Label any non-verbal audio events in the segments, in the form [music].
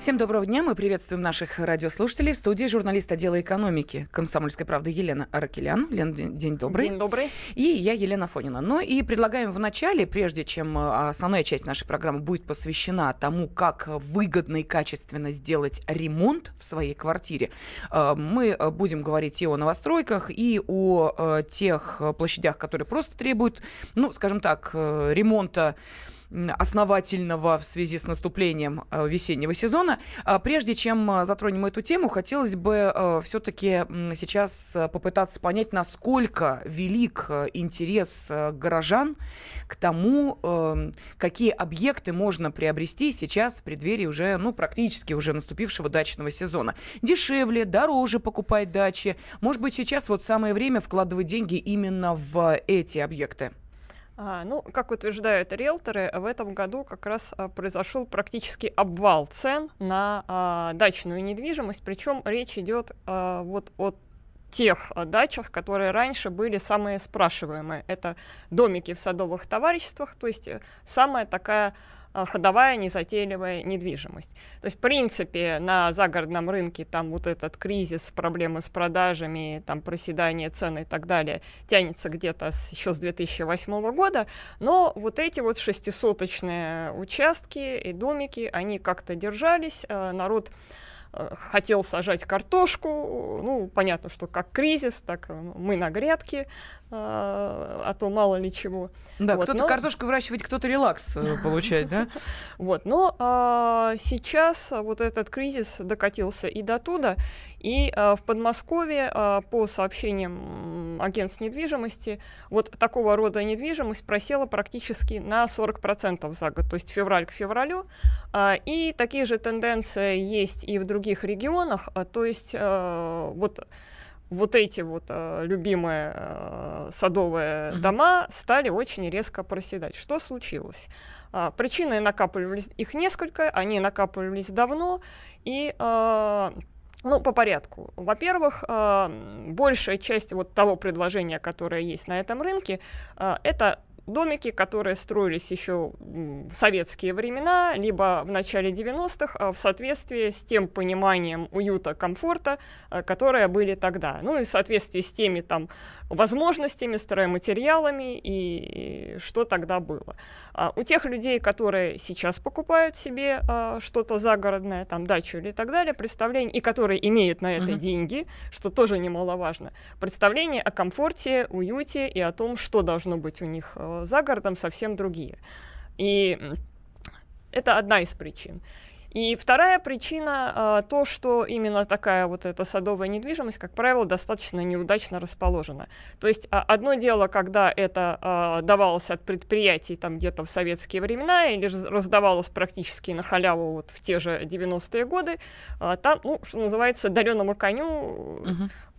Всем доброго дня. Мы приветствуем наших радиослушателей. В студии журналист отдела экономики «Комсомольской правды» Елена Аракелян. Лена, день добрый. День добрый. И я, Елена Фонина. Ну и предлагаем в начале, прежде чем а, основная часть нашей программы будет посвящена тому, как выгодно и качественно сделать ремонт в своей квартире, а, мы будем говорить и о новостройках, и о тех площадях, которые просто требуют, ну, скажем так, ремонта основательного в связи с наступлением э, весеннего сезона. А прежде чем э, затронем эту тему, хотелось бы э, все-таки сейчас попытаться понять, насколько велик интерес горожан к тому, эм, какие объекты можно приобрести сейчас в преддверии уже, ну, практически уже наступившего дачного сезона. Дешевле, дороже покупать дачи. Может быть, сейчас вот самое время вкладывать деньги именно в эти объекты? А, ну, как утверждают риэлторы, в этом году как раз а, произошел практически обвал цен на а, дачную недвижимость, причем речь идет а, вот о тех а, дачах, которые раньше были самые спрашиваемые. Это домики в садовых товариществах, то есть э, самая такая ходовая незатейливая недвижимость. То есть, в принципе, на загородном рынке там вот этот кризис, проблемы с продажами, там проседание цен и так далее тянется где-то с, еще с 2008 года, но вот эти вот шестисоточные участки и домики, они как-то держались, а, народ Э, хотел сажать картошку, ну, понятно, что как кризис, так э, мы на грядке, а то мало ли чего. Да, вот, кто-то но... картошку выращивает, кто-то релакс [laughs] получает, да? Вот, но а, сейчас вот этот кризис докатился и до туда, и в Подмосковье, по сообщениям агентств недвижимости, вот такого рода недвижимость просела практически на 40% за год, то есть февраль к февралю, и такие же тенденции есть и в других регионах, а, то есть э, вот вот эти вот э, любимые э, садовые mm-hmm. дома стали очень резко проседать. Что случилось? Э, причины накапливались, их несколько, они накапливались давно, и э, ну, по порядку. Во-первых, э, большая часть вот того предложения, которое есть на этом рынке, э, это домики, которые строились еще в советские времена, либо в начале 90-х, а в соответствии с тем пониманием уюта, комфорта, э, которые были тогда. Ну и в соответствии с теми там возможностями, стройматериалами и, что тогда было. А у тех людей, которые сейчас покупают себе а, что-то загородное, там дачу или так далее, представление, и которые имеют на это uh-huh. деньги, что тоже немаловажно, представление о комфорте, уюте и о том, что должно быть у них э, за городом совсем другие. И это одна из причин. И вторая причина э, то, что именно такая вот эта садовая недвижимость, как правило, достаточно неудачно расположена. То есть э, одно дело, когда это э, давалось от предприятий там где-то в советские времена или раздавалось практически на халяву вот в те же 90-е годы, там, ну, что называется, дареному коню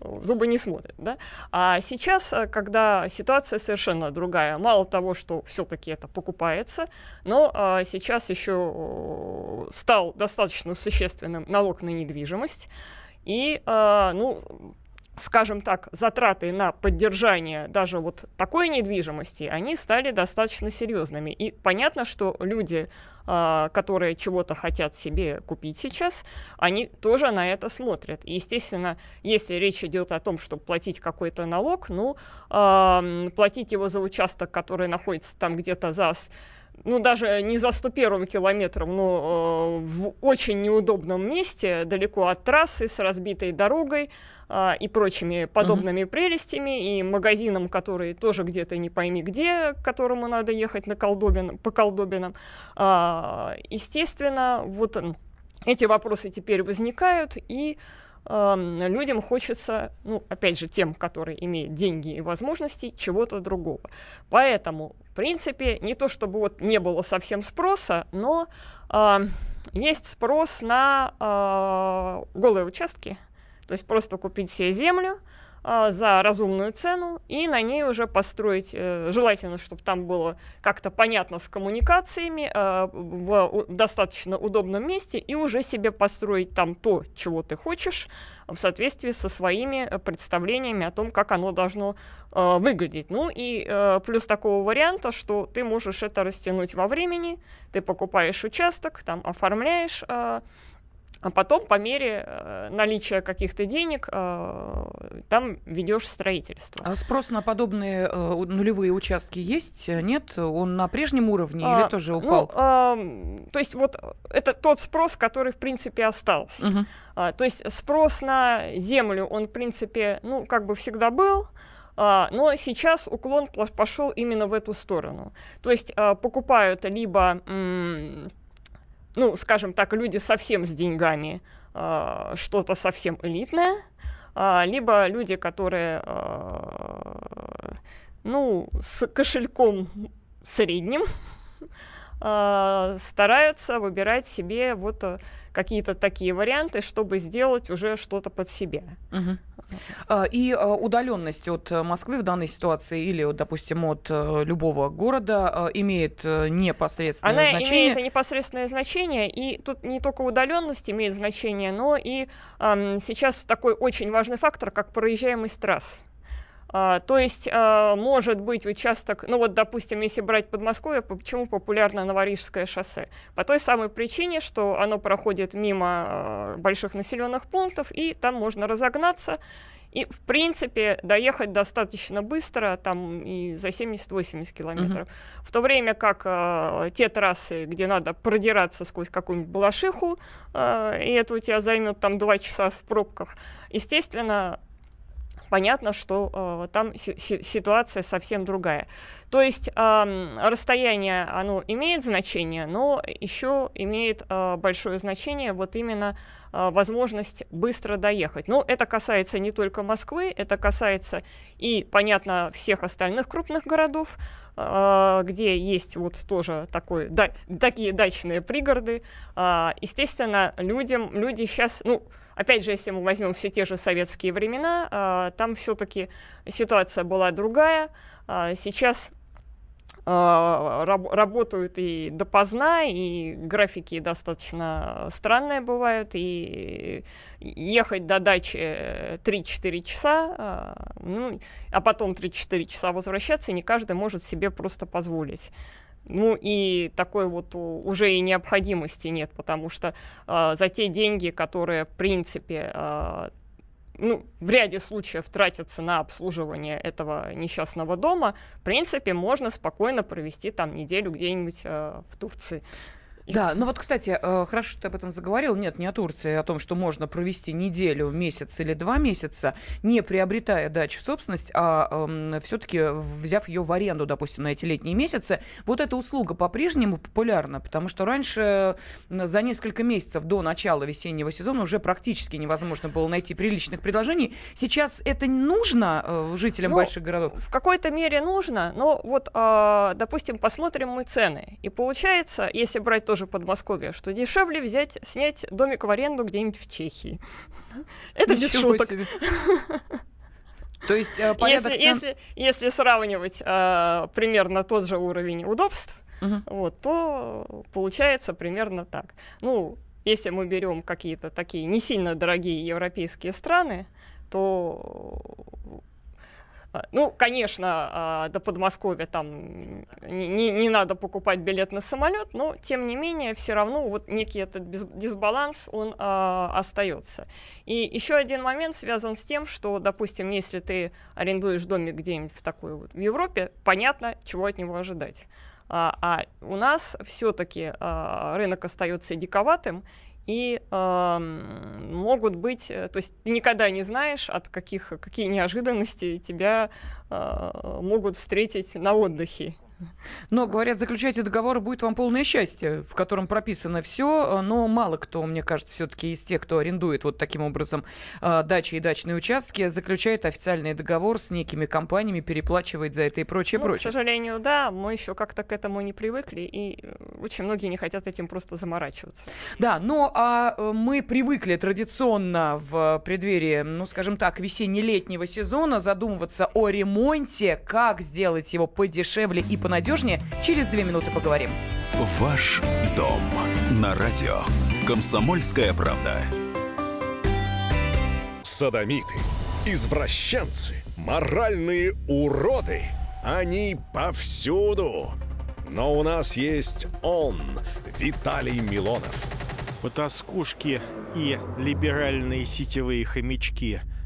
зубы не смотрят, да. А сейчас, э, когда ситуация совершенно другая, мало того, что все-таки это покупается, но а, сейчас еще стал достаточно существенным налог на недвижимость, и, а, ну, скажем так, затраты на поддержание даже вот такой недвижимости, они стали достаточно серьезными. И понятно, что люди, э, которые чего-то хотят себе купить сейчас, они тоже на это смотрят. И, естественно, если речь идет о том, чтобы платить какой-то налог, ну, платить его за участок, который находится там где-то за ну, даже не за 101 километром, но э, в очень неудобном месте, далеко от трассы, с разбитой дорогой э, и прочими подобными uh-huh. прелестями, и магазином, который тоже где-то не пойми где, к которому надо ехать на колдобин, по колдобинам. Э, естественно, вот эти вопросы теперь возникают, и людям хочется, ну, опять же, тем, которые имеют деньги и возможности, чего-то другого. Поэтому, принципе, не то чтобы вот не было совсем спроса, но э, есть спрос на э, голые участки, то есть просто купить себе землю, за разумную цену и на ней уже построить, э, желательно, чтобы там было как-то понятно с коммуникациями а, в достаточно удобном месте и уже себе построить там то, чего ты хочешь в соответствии со своими э, представлениями о том, как оно должно а, выглядеть. Ну и плюс такого варианта, что ты можешь это растянуть во времени, ты покупаешь участок, там оформляешь а потом по мере э, наличия каких-то денег э, там ведешь строительство. А спрос на подобные э, нулевые участки есть? Нет? Он на прежнем уровне а, или тоже ну, упал? Ну, э, то есть вот это тот спрос, который в принципе остался. Угу. А, то есть спрос на землю, он в принципе, ну как бы всегда был. Uh, но сейчас уклон пошел именно в эту сторону. То есть uh, покупают либо ну, скажем так, люди совсем с деньгами, э, что-то совсем элитное, э, либо люди, которые, э, ну, с кошельком средним, [laughs] стараются выбирать себе вот какие-то такие варианты, чтобы сделать уже что-то под себя. Угу. И а, удаленность от Москвы в данной ситуации или, допустим, от э, любого города а, имеет э, непосредственное Она значение? имеет непосредственное значение, и тут не только удаленность имеет значение, но и эм, сейчас такой очень важный фактор, как проезжаемость трасс. А, то есть а, может быть участок, ну вот, допустим, если брать Подмосковье, почему популярно Новорижское шоссе? По той самой причине, что оно проходит мимо а, больших населенных пунктов, и там можно разогнаться, и, в принципе, доехать достаточно быстро, там и за 70-80 километров. Uh-huh. В то время как э, те трассы, где надо продираться сквозь какую-нибудь балашиху, э, и это у тебя займет там 2 часа в пробках, естественно, понятно, что э, там си- ситуация совсем другая. То есть э, расстояние, оно имеет значение, но еще имеет э, большое значение вот именно э, возможность быстро доехать. Но это касается не только Москвы, это касается и, понятно, всех остальных крупных городов, э, где есть вот тоже такой, да, такие дачные пригороды. Э, естественно, людям, люди сейчас, ну, Опять же, если мы возьмем все те же советские времена, а, там все-таки ситуация была другая. А, сейчас а, работают и допоздна, и графики достаточно странные бывают, и ехать до дачи 3-4 часа, ну, а потом 3-4 часа возвращаться не каждый может себе просто позволить. Ну и такой вот уже и необходимости нет, потому что э, за те деньги, которые в принципе э, ну, в ряде случаев тратятся на обслуживание этого несчастного дома, в принципе, можно спокойно провести там неделю где-нибудь э, в Турции. Да, ну вот, кстати, э, хорошо, что ты об этом заговорил. Нет, не о Турции, а о том, что можно провести неделю, месяц или два месяца, не приобретая дачу в собственность, а э, все-таки взяв ее в аренду, допустим, на эти летние месяцы. Вот эта услуга по-прежнему популярна, потому что раньше за несколько месяцев до начала весеннего сезона уже практически невозможно было найти приличных предложений. Сейчас это нужно э, жителям ну, больших городов? В какой-то мере нужно, но вот, э, допустим, посмотрим мы цены. И получается, если брать тоже тоже Подмосковье, что дешевле взять, снять домик в аренду где-нибудь в Чехии. [laughs] Это без шуток. [laughs] То есть э, порядок если, если, если сравнивать э, примерно тот же уровень удобств, uh вот, то получается примерно так. Ну, если мы берем какие-то такие не сильно дорогие европейские страны, то ну, конечно, а, до Подмосковья там не, не надо покупать билет на самолет, но тем не менее все равно вот некий этот дисбаланс он а, остается. И еще один момент связан с тем, что, допустим, если ты арендуешь домик где-нибудь в такой вот в Европе, понятно, чего от него ожидать. А, а у нас все-таки а, рынок остается диковатым, и э, могут быть, э, то есть ты никогда не знаешь, от каких, какие неожиданности тебя э, могут встретить на отдыхе. Но, говорят, заключайте договор, будет вам полное счастье, в котором прописано все, но мало кто, мне кажется, все-таки из тех, кто арендует вот таким образом э, дачи и дачные участки, заключает официальный договор с некими компаниями, переплачивает за это и прочее, ну, прочее. К сожалению, да, мы еще как-то к этому не привыкли, и э, очень многие не хотят этим просто заморачиваться. Да, но а э, мы привыкли традиционно в преддверии, ну, скажем так, весенне-летнего сезона задумываться о ремонте, как сделать его подешевле и понадежнее. Через две минуты поговорим. Ваш дом на радио. Комсомольская правда. Садомиты, извращенцы, моральные уроды. Они повсюду. Но у нас есть он, Виталий Милонов. Потаскушки и либеральные сетевые хомячки.